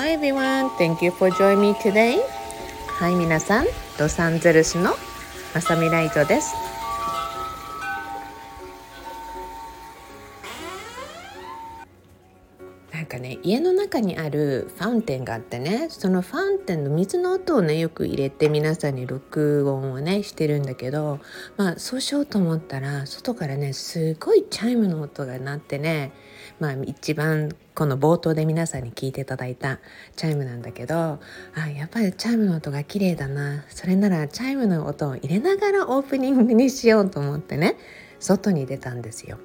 Hello everyone, thank you for joining me today. はい、皆さん、ロサンゼルスのまさみライトです。なんかね家の中にあるファウンテンがあってねそのファウンテンの水の音をねよく入れて皆さんに録音をねしてるんだけどまあそうしようと思ったら外からねすごいチャイムの音が鳴ってねまあ一番この冒頭で皆さんに聞いていただいたチャイムなんだけどあやっぱりチャイムの音が綺麗だなそれならチャイムの音を入れながらオープニングにしようと思ってね外に出たんですよ。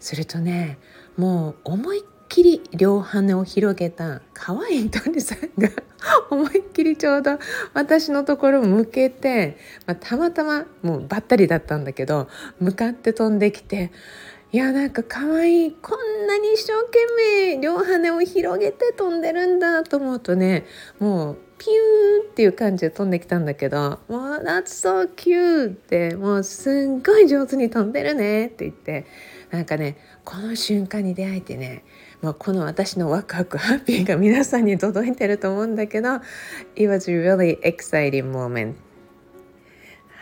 するとねもう思いっきり両羽を広げた可愛い鳥さんが 思いっきりちょうど私のところを向けて、まあ、たまたまもうばったりだったんだけど向かって飛んできていやなんか可愛いこんなに一生懸命両羽を広げて飛んでるんだと思うとねもうピューっていう感じで飛んできたんだけど「もう That's so cute」ってもうすんごい上手に飛んでるねって言ってなんかねこの瞬間に出会えてねまあ、この私のワクワクハッピーが皆さんに届いてると思うんだけど It was really exciting moment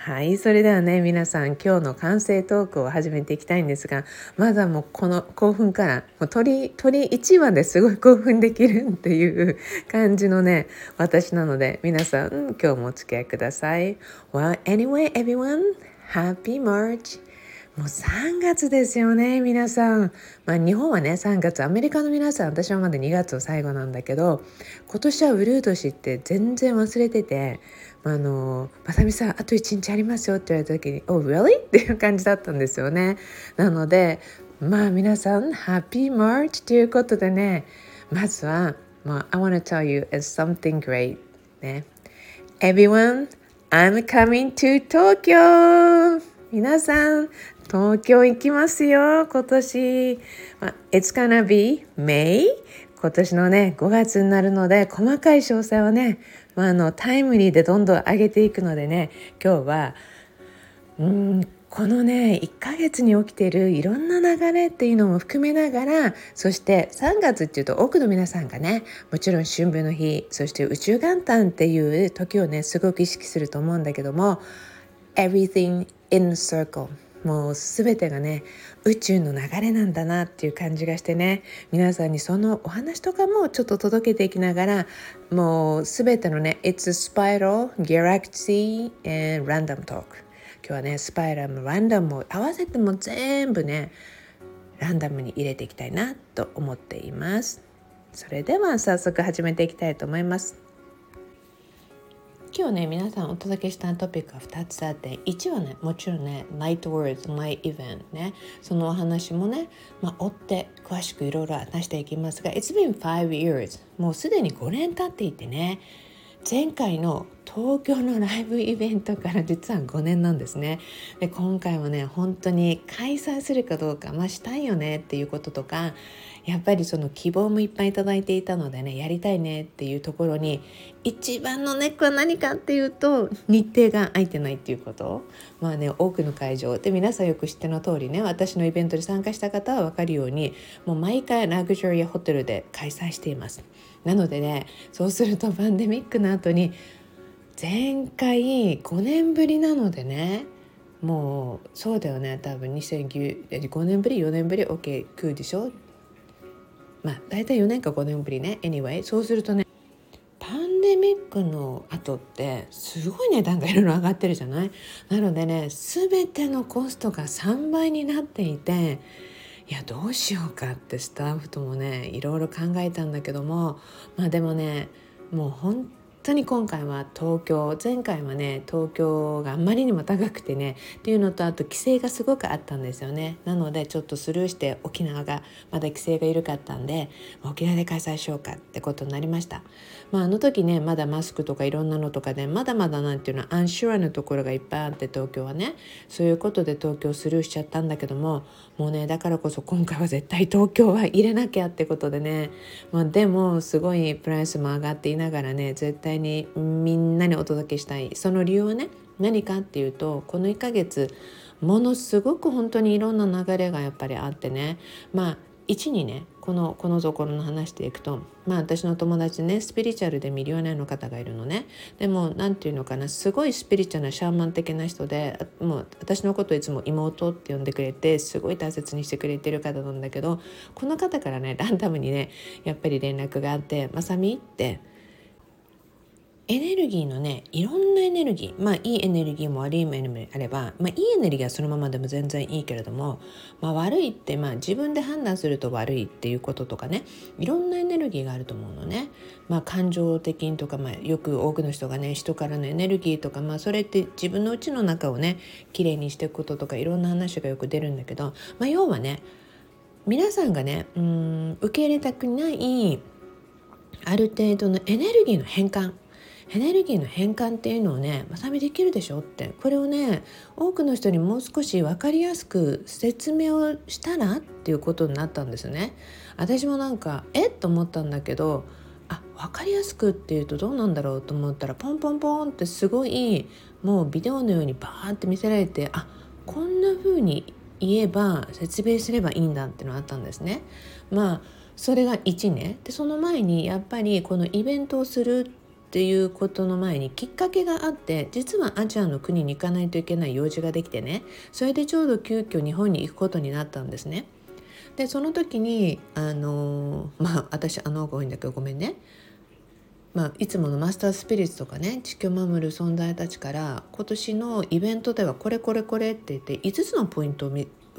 はいそれではね皆さん今日の完成トークを始めていきたいんですがまだもうこの興奮からもう鳥鳥1話ですごい興奮できるっていう感じのね私なので皆さん今日もお付き合いください。Well anyway everyone happy March もう3月ですよね皆さん、まあ、日本はね3月アメリカの皆さん私はまだ2月を最後なんだけど今年はウルー年って全然忘れててあの「まさみさんあと1日ありますよ」って言われた時に「Oh really?」っていう感じだったんですよね。なのでまあ皆さんハッピーマーチということでねまずは、まあ、I wanna tell you is something great ね。Everyone I'm coming to Tokyo! 皆さん東京行きますよ今年、まあ、It's gonna be May 今年のね5月になるので細かい詳細はね、まあ、あのタイムリーでどんどん上げていくのでね今日はうんこのね1ヶ月に起きてるいろんな流れっていうのも含めながらそして3月っていうと多くの皆さんがねもちろん春分の日そして宇宙元旦っていう時をねすごく意識すると思うんだけども Everything in circle もう全てがね宇宙の流れなんだなっていう感じがしてね皆さんにそのお話とかもちょっと届けていきながらもう全てのね It's a spiral, galaxy and random talk 今日はねスパイラルもランダムも合わせても全部ねランダムに入れていきたいなと思っています。それでは早速始めていきたいと思います。今日ね皆さんお届けしたトピックは2つあって1はねもちろんね Light Words My Event ね。そのお話もね、まあ、追って詳しくいろいろ話していきますが It's been five years もうすでに5年経っていてね。前回の東京のライブイベントから実は5年なんですね。で今回もね本当に開催するかどうかまあしたいよねっていうこととかやっぱりその希望もいっぱいいただいていたのでねやりたいねっていうところに一番のネックは何かっていうと日程が空いてないっていうことまあね多くの会場で皆さんよく知っての通りね私のイベントに参加した方は分かるようにもう毎回ラグジュアリーホテルで開催しています。なのでねそうするとパンデミックの後に前回5年ぶりなのでねもうそうだよね。多分2009 5年ぶり4年ぶり OK 食うでしょ？まあ大体4年か5年ぶりね。Anyway そうするとねパンデミックの後ってすごい値段がいろいろ上がってるじゃない？なのでね全てのコストが3倍になっていていやどうしようかってスタッフともねいろいろ考えたんだけどもまあでもねもう本当に今回は東京前回はね東京があんまりにも高くてねっていうのとあと規制がすごくあったんですよね。なのでちょっとスルーして沖縄がまだ規制が緩かったんで沖縄で開催しようかってことになりました。まああの時ねまだマスクとかいろんなのとかでまだまだなんていうのはアンシュアのところがいっぱいあって東京はねそういうことで東京スルーしちゃったんだけどももうねだからこそ今回は絶対東京は入れなきゃってことでね、まあ、でもすごいプライスも上がっていながらね絶対にみんなにお届けしたいその理由はね何かっていうとこの1ヶ月ものすごく本当にいろんな流れがやっぱりあってねまあ1にねこのこのところの話していくとまあ私の友達ねスピリチュアルでミリオネアの方がいるのねでも何て言うのかなすごいスピリチュアルなシャーマン的な人でもう私のことをいつも妹って呼んでくれてすごい大切にしてくれてる方なんだけどこの方からねランダムにねやっぱり連絡があって「まさみ?」ってエネルギーのねいろんなエネルギーまあいいエネルギーも悪いエネルギーもあれば、まあ、いいエネルギーはそのままでも全然いいけれども、まあ、悪いってまあ自分で判断すると悪いっていうこととかねいろんなエネルギーがあると思うのね、まあ、感情的にとか、まあ、よく多くの人がね人からのエネルギーとか、まあ、それって自分の内の中をねきれいにしていくこととかいろんな話がよく出るんだけど、まあ、要はね皆さんがねうん受け入れたくないある程度のエネルギーの変換エネルギーの変換っていうのをねまさみできるでしょってこれをね多くの人にもう少し分かりやすく説明をしたらっていうことになったんですね。私もなんかえっと思ったんだけどあ分かりやすくっていうとどうなんだろうと思ったらポンポンポンってすごいもうビデオのようにバーって見せられてあこんな風に言えば説明すればいいんだっていうのがあったんですね。まあそれが1ねでその前にやっぱりこのイベントをするっていうことの前にきっかけがあって実はアジアの国に行かないといけない用事ができてねそれでちょうど急遽日本に行くことになったんですね。でその時にあのまあ私あの子多いんだけどごめんね。まあ、いつものマスタースピリッツとかね地球を守る存在たちから今年のイベントではこれこれこれって言って5つのポイントを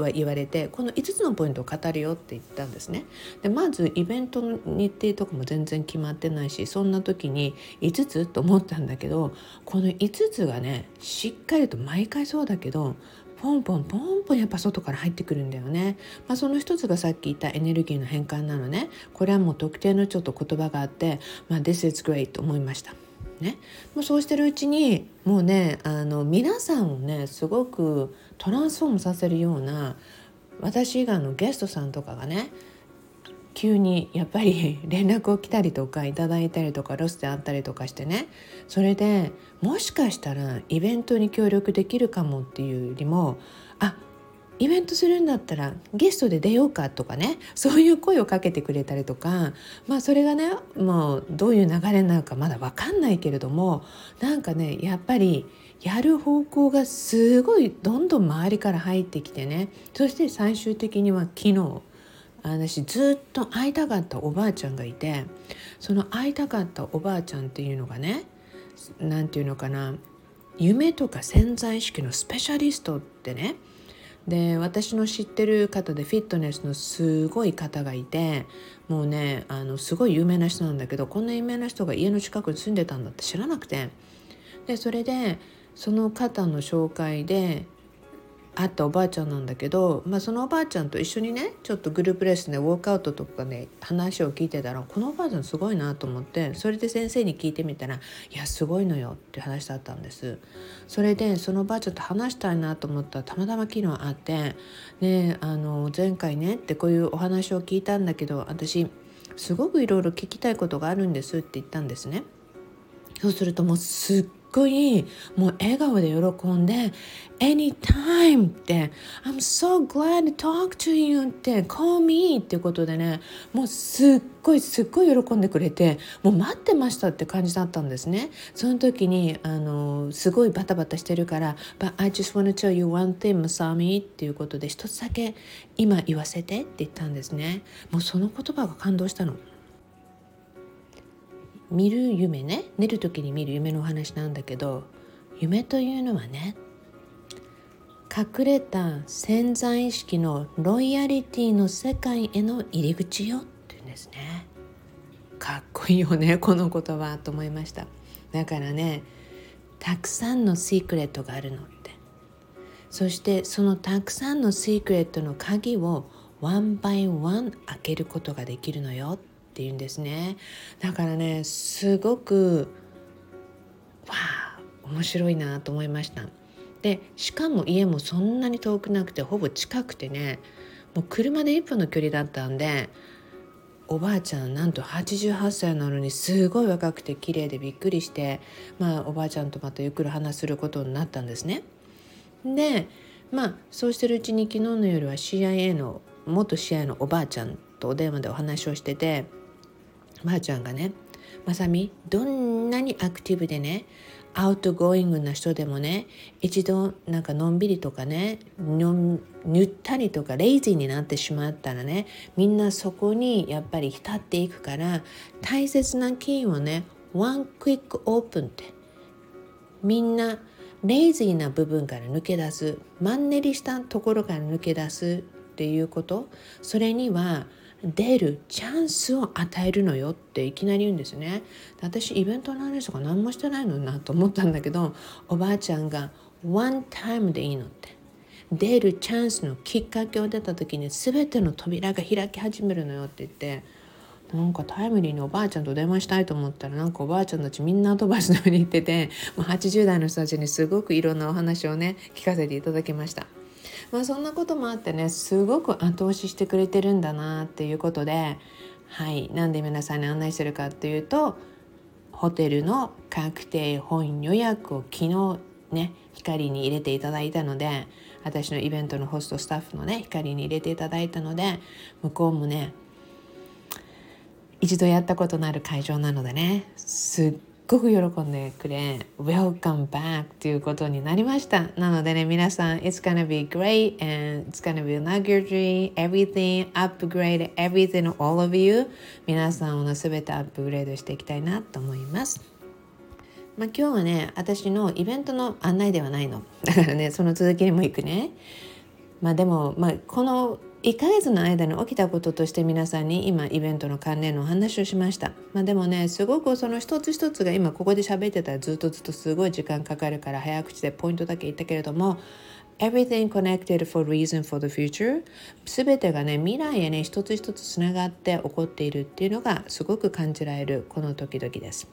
は言われてこの5つのポイントを語るよって言ったんですね。でまずイベントの日程とかも全然決まってないしそんな時に5つと思ったんだけどこの5つがねしっかりと毎回そうだけどポンポンポンポンやっぱ外から入ってくるんだよね。まあ、その一つがさっき言ったエネルギーの変換なのね。これはもう特定のちょっと言葉があって、まあ、This is great と思いました。ね、もうそうしてるうちにもうねあの皆さんをねすごくトランスフォームさせるような私以外のゲストさんとかがね急にやっぱり 連絡を来たりとかいただいたりとかロスであったりとかしてねそれでもしかしたらイベントに協力できるかもっていうよりもイベントするんだったらゲストで出ようかとかねそういう声をかけてくれたりとかまあそれがねもうどういう流れなのかまだ分かんないけれどもなんかねやっぱりやる方向がすごいどんどん周りから入ってきてねそして最終的には昨日私ずっと会いたかったおばあちゃんがいてその会いたかったおばあちゃんっていうのがね何て言うのかな夢とか潜在意識のスペシャリストってねで私の知ってる方でフィットネスのすごい方がいてもうねあのすごい有名な人なんだけどこんな有名な人が家の近くに住んでたんだって知らなくて。でそれでその方の紹介で会ったおばあちゃんなんだけど、まあ、そのおばあちゃんと一緒にねちょっとグループレッスンでウォークアウトとかね話を聞いてたらこのおばあちゃんすごいなと思ってそれで先生に聞いてみたら「いやすごいのよ」って話だったんです。それでそのおばあちゃんと話したいなと思ったらたまたま昨日会って「ねあの前回ね」ってこういうお話を聞いたんだけど私すごくいろいろ聞きたいことがあるんですって言ったんですね。そうするともうすっごいもう笑顔で喜んで「Anytime」って「I'm so glad to talk to you」って「Call me」っていうことでねもうすっごいすっごい喜んでくれてもう待ってましたって感じだったんですねその時にあのすごいバタバタしてるから「But I just want to tell you one thing Masami」っていうことで一つだけ今言わせてって言ったんですねもうその言葉が感動したの。見る夢ね。寝る時に見る夢のお話なんだけど夢というのはね隠れた潜在意識のロイヤリティの世界への入り口よっていうんですね。かっこいいよねこの言葉と思いました。だからねたくさんのシークレットがあるのって。そしてそのたくさんのシークレットの鍵をワンバイワン開けることができるのよ。ってっていうんですねだからねすごくわあ面白いなと思いましたでしかも家もそんなに遠くなくてほぼ近くてねもう車で1分の距離だったんでおばあちゃんなんと88歳なのにすごい若くて綺麗でびっくりしてまあおばあちゃんとまたゆっくり話することになったんですね。でまあそうしてるうちに昨日の夜は CIA の元 CIA のおばあちゃんとお電話でお話をしててばあちゃんがねまさみどんなにアクティブでね outgoing な人でもね一度なんかのんびりとかねぬったりとか lazy になってしまったらねみんなそこにやっぱり浸っていくから大切なキーをね one quick open ってみんな lazy な部分から抜け出すマンネリしたところから抜け出すっていうことそれには出るチャンスを与えるのよっていきなり言うんですね私イベントの話とか何もしてないのになと思ったんだけどおばあちゃんがワンタイムでいいのって出るチャンスのきっかけを出た時に全ての扉が開き始めるのよって言ってなんかタイムリーにおばあちゃんと電話したいと思ったらなんかおばあちゃんたちみんなアドバイスのように言ってて80代の人たちにすごくいろんなお話をね聞かせていただきました。まあ、そんなこともあってねすごく後押ししてくれてるんだなっていうことではいなんで皆さんに案内してるかっていうとホテルの確定本予約を昨日ね光に入れていただいたので私のイベントのホストスタッフのね光に入れていただいたので向こうもね一度やったことのある会場なのでねすっごく喜んでくれ Welcome back ということになりました。なのでね皆さん It's gonna be great and it's gonna be luxury everything upgrade everything all of you. 皆さんを全てアップグレードしていきたいなと思います。まあ、今日はね私のイベントの案内ではないの。だからねその続きにも行くね。まあでも、まあ、この1ヶ月の間に起きたこととして皆さんに今イベントの関連のお話をしました。まあ、でもねすごくその一つ一つが今ここで喋ってたらずっとずっとすごい時間かかるから早口でポイントだけ言ったけれども Everything connected for reason for the future 全てがね未来へね一つ一つつながって起こっているっていうのがすごく感じられるこの時々です。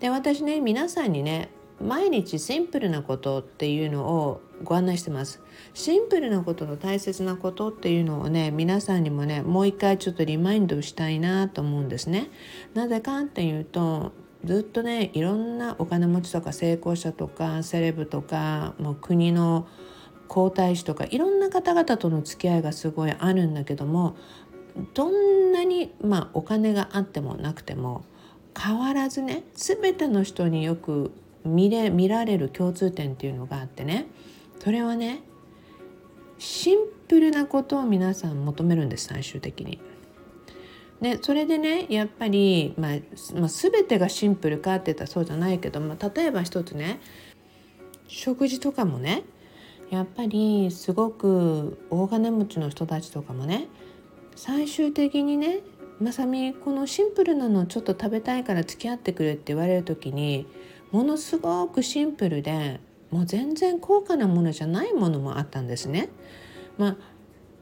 で私ね皆さんにね毎日シンプルなことっていうのをご案内してます。シンプルなことの大切なことっていうのをね皆さんにもねもう一回ちょっとリマインドしたいなと思うんですね。なぜかっていうとずっとねいろんなお金持ちとか成功者とかセレブとかもう国の皇太子とかいろんな方々との付き合いがすごいあるんだけどもどんなに、まあ、お金があってもなくても変わらずね全ての人によく見れ見られる共通点っていうのがあってねそれはねシンプルなことを皆さん求めるんです最終的に。でそれでねやっぱり、まあまあ、全てがシンプルかって言ったらそうじゃないけど、まあ、例えば一つね食事とかもねやっぱりすごく大金持ちの人たちとかもね最終的にねまさみこのシンプルなのちょっと食べたいから付き合ってくれって言われる時にものすごくシンプルでもう全然高価なものじゃないものもあったんですね。ま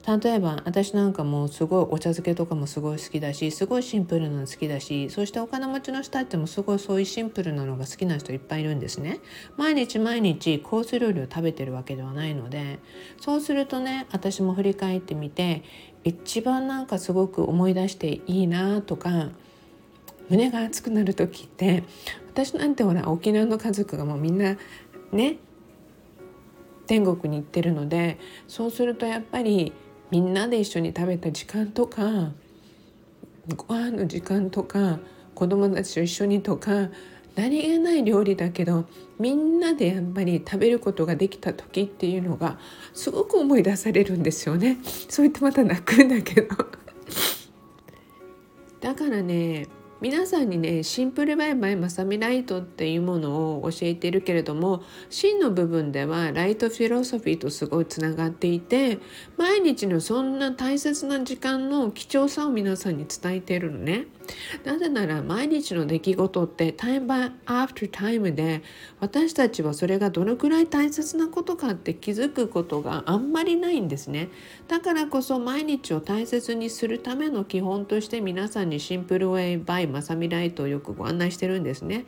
あ、例えば私なんかもすごいお茶漬けとかもすごい好きだしすごいシンプルなの好きだしそしてお金持ちの人たちもすごいそういうシンプルなのが好きな人いっぱいいるんですね。毎日毎日コース料理を食べてるわけではないのでそうするとね私も振り返ってみて一番なんかすごく思い出していいなとか胸が熱くなる時って私なんてほら沖縄の家族がもうみんなね天国に行ってるのでそうするとやっぱりみんなで一緒に食べた時間とかご飯の時間とか子供たちと一緒にとか何気ない料理だけどみんなでやっぱり食べることができた時っていうのがすごく思い出されるんですよね。そう言ってまた泣くんだけどだからね皆さんにねシンプルバイバイマサミライトっていうものを教えてるけれども真の部分ではライトフィロソフィーとすごいつながっていて毎日のそんな大切な時間の貴重さを皆さんに伝えてるのね。なぜなら毎日の出来事ってタイムバイアフタータイムで私たちはそれがどのくらい大切なことかって気づくことがあんまりないんですね。だからこそ毎日を大切にするための基本として皆さんにシンプルウェイバイマサミライトをよくご案内してるんですね。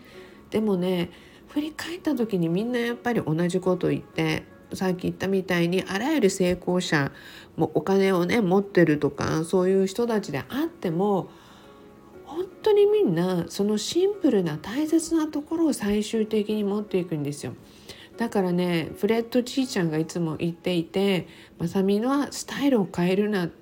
でもね振り返った時にみんなやっぱり同じこと言ってさっき言ったみたいにあらゆる成功者もお金をね持ってるとかそういう人たちであっても本当にみんなそのシンプルな大切なところを最終的に持っていくんですよ。だからねフレッドじいちゃんがいつも言っていて「まさみはスタイルを変えるな」って。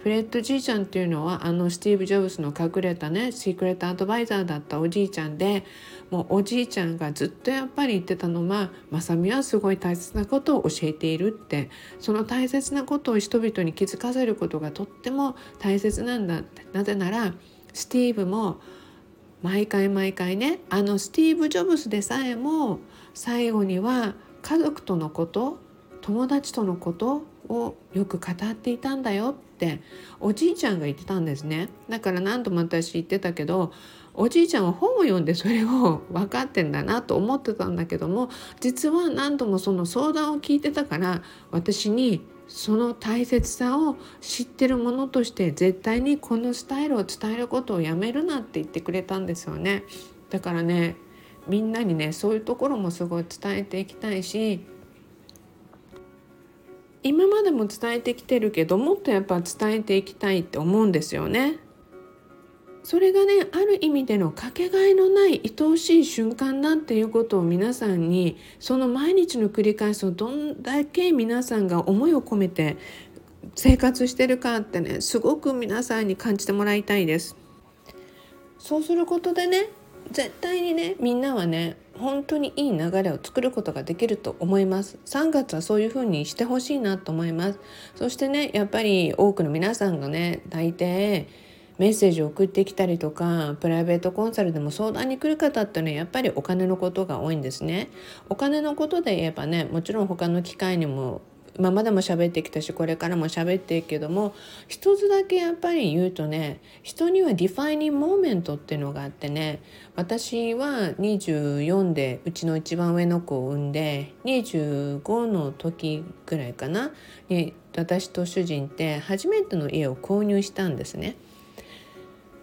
フレッドじいちゃんっていうのはあのスティーブ・ジョブズの隠れたねシークレットアドバイザーだったおじいちゃんでもうおじいちゃんがずっとやっぱり言ってたのは「まさみはすごい大切なことを教えている」って。その大切なことを人々に気づかせることがとっても大切なんだって。なぜならスティーブも毎回毎回ねあのスティーブ・ジョブズでさえも最後には家族とのこと友達とのことをよく語っていたんだよっておじいちゃんが言ってたんですね。だから何度も私言ってたけどおじいちゃんは本を読んでそれを 分かってんだなと思ってたんだけども実は何度もその相談を聞いてたから私にその大切さを知ってるものとして絶対にこのスタイルを伝えることをやめるなって言ってくれたんですよねだからねみんなにねそういうところもすごい伝えていきたいし今までも伝えてきてるけどもっとやっぱ伝えていきたいって思うんですよね。それがねある意味でのかけがえのない愛おしい瞬間だっていうことを皆さんにその毎日の繰り返しをどんだけ皆さんが思いを込めて生活してるかってねすごく皆さんに感じてもらいたいです。そうすることでね絶対にねみんなはね本当にいい流れを作ることができると思います3月はそういう風にしてほしいなと思いますそしてねやっぱり多くの皆さんがね大抵メッセージを送ってきたりとかプライベートコンサルでも相談に来る方ってねやっぱりお金のことが多いんですねお金のことで言えばねもちろん他の機会にも今までも喋ってきたしこれからも喋っていくけども一つだけやっぱり言うとね人には defining moment っていうのがあってね私は24でうちの一番上の子を産んで25の時ぐらいかなに私と主人って初めての家を購入したんですね。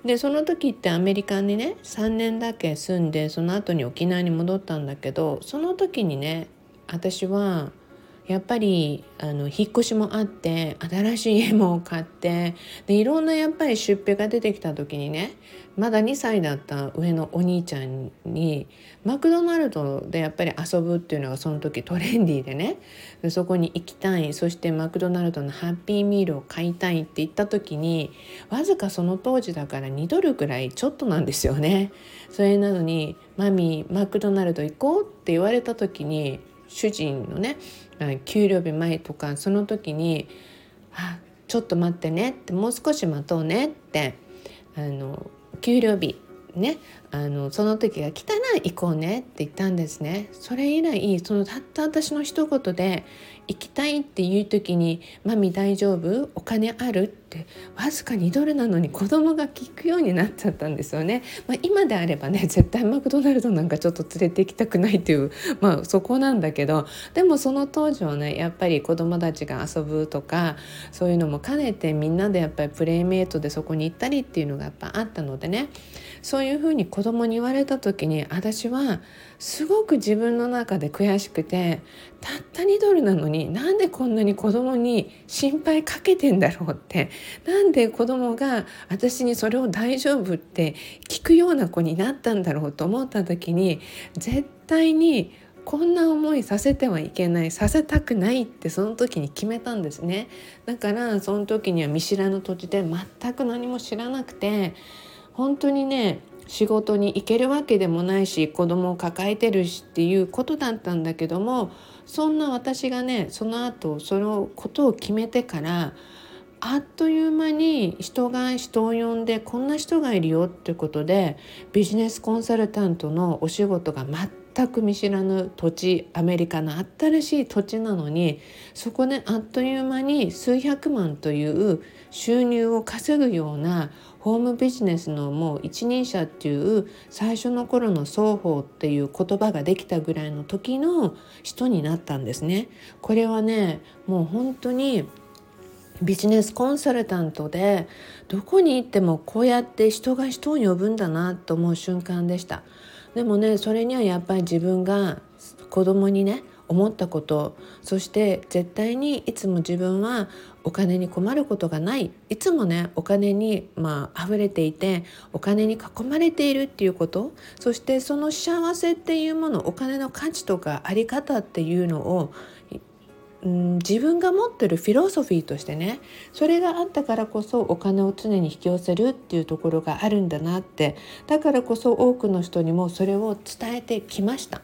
でその時ってアメリカにね3年だけ住んでその後に沖縄に戻ったんだけどその時にね私はやっぱりあの引っ越しもあって新しい家も買ってでいろんなやっぱり出費が出てきた時にねまだ2歳だった上のお兄ちゃんにマクドナルドでやっぱり遊ぶっていうのがその時トレンディーでねそこに行きたいそしてマクドナルドのハッピーミールを買いたいって言った時にわずかその当時だから2ドルぐらいちょっとなんですよね。それなのに「マミーマクドナルド行こう」って言われた時に主人のね給料日前とかその時に「あちょっと待ってね」って「もう少し待とうね」ってあの給料日ねあのその時が来たら行こうねって言ったんですねそれ以来そのたった私の一言で行きたいっていう時に「マミ大丈夫？お金ある?」ってわずか2ドルなのに子供が聞くようになっちゃったんですよね。まあ、今であればね絶対マクドナルドなんかちょっと連れて行きたくないっていうまあそこなんだけどでもその当時はねやっぱり子供たちが遊ぶとかそういうのも兼ねてみんなでやっぱりプレイメイトでそこに行ったりっていうのがやっぱあったのでねそういうふうに子供に言われた時に私はすごく自分の中で悔しくてたった2ドルなのになんでこんなに子供に心配かけてんだろうってなんで子供が私にそれを大丈夫って聞くような子になったんだろうと思った時に絶対にこんな思いさせてはいけないさせたくないってその時に決めたんですね。だからその時には見知らぬ土地で全く何も知らなくて本当にね仕事に行けるわけでもないし子供を抱えてるしっていうことだったんだけどもそんな私がねその後そのことを決めてからあっという間に人が人を呼んでこんな人がいるよってことでビジネスコンサルタントのお仕事が全く見知らぬ土地アメリカの新しい土地なのにそこであっという間に数百万という収入を稼ぐようなホームビジネスのもう一人者っていう最初の頃の双方っていう言葉ができたぐらいの時の人になったんですね。これはねもう本当にビジネスコンサルタントでどこに行ってもこうやって人が人を呼ぶんだなと思う瞬間でしたでもねそれにはやっぱり自分が子供にね思ったことそして絶対にいつも自分はお金に困ることがないいつもねお金にまあ溢れていてお金に囲まれているっていうことそしてその幸せっていうものお金の価値とかあり方っていうのをうん、自分が持ってるフィロソフィーとしてねそれがあったからこそお金を常に引き寄せるっていうところがあるんだなってだからこそ多くの人にもそれを伝えてきました。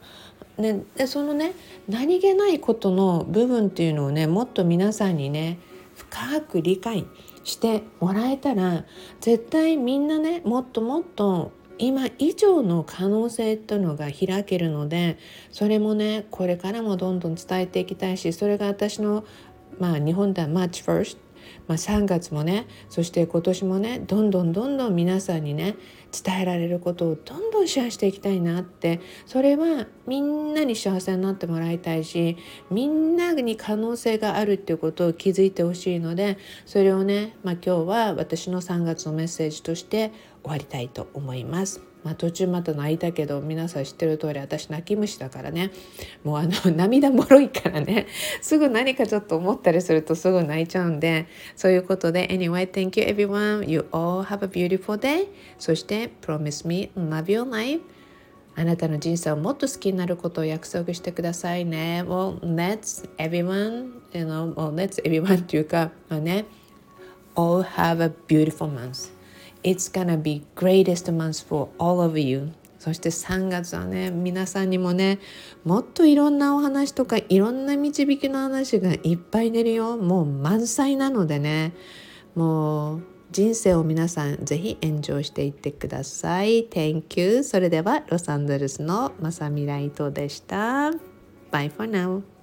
ね、でそのね何気ないことの部分っていうのをねもっと皆さんにね深く理解してもらえたら絶対みんなねもっともっと今以上の可能性というのが開けるのでそれもねこれからもどんどん伝えていきたいしそれが私のまあ日本では March First まあ、3月もねそして今年もねどんどんどんどん皆さんにね伝えられることをどんどんシェアしていきたいなってそれはみんなに幸せになってもらいたいしみんなに可能性があるっていうことを気づいてほしいのでそれをね、まあ、今日は私の3月のメッセージとして終わりたいと思います。まあ、途中また泣いたけど皆さん知ってる通り私泣き虫だからねもうあの涙もろいからねすぐ何かちょっと思ったりするとすぐ泣いちゃうんでそういうことで Anyway thank you everyone you all have a beautiful day そして Promise me love your life あなたの人生をもっと好きになることを約束してくださいね。Well, let's everyone, you know, well, let's everyone っていうか、まあね、all have a beautiful month. It's gonna be greatest month for all of you. そして3月はね皆さんにもねもっといろんなお話とかいろんな導きの話がいっぱい出るよ。もう満載なのでね。もう人生を皆さんぜひエンジョイしていってください。Thank you. それではロサンゼルスのまさみライトでした。Bye for now.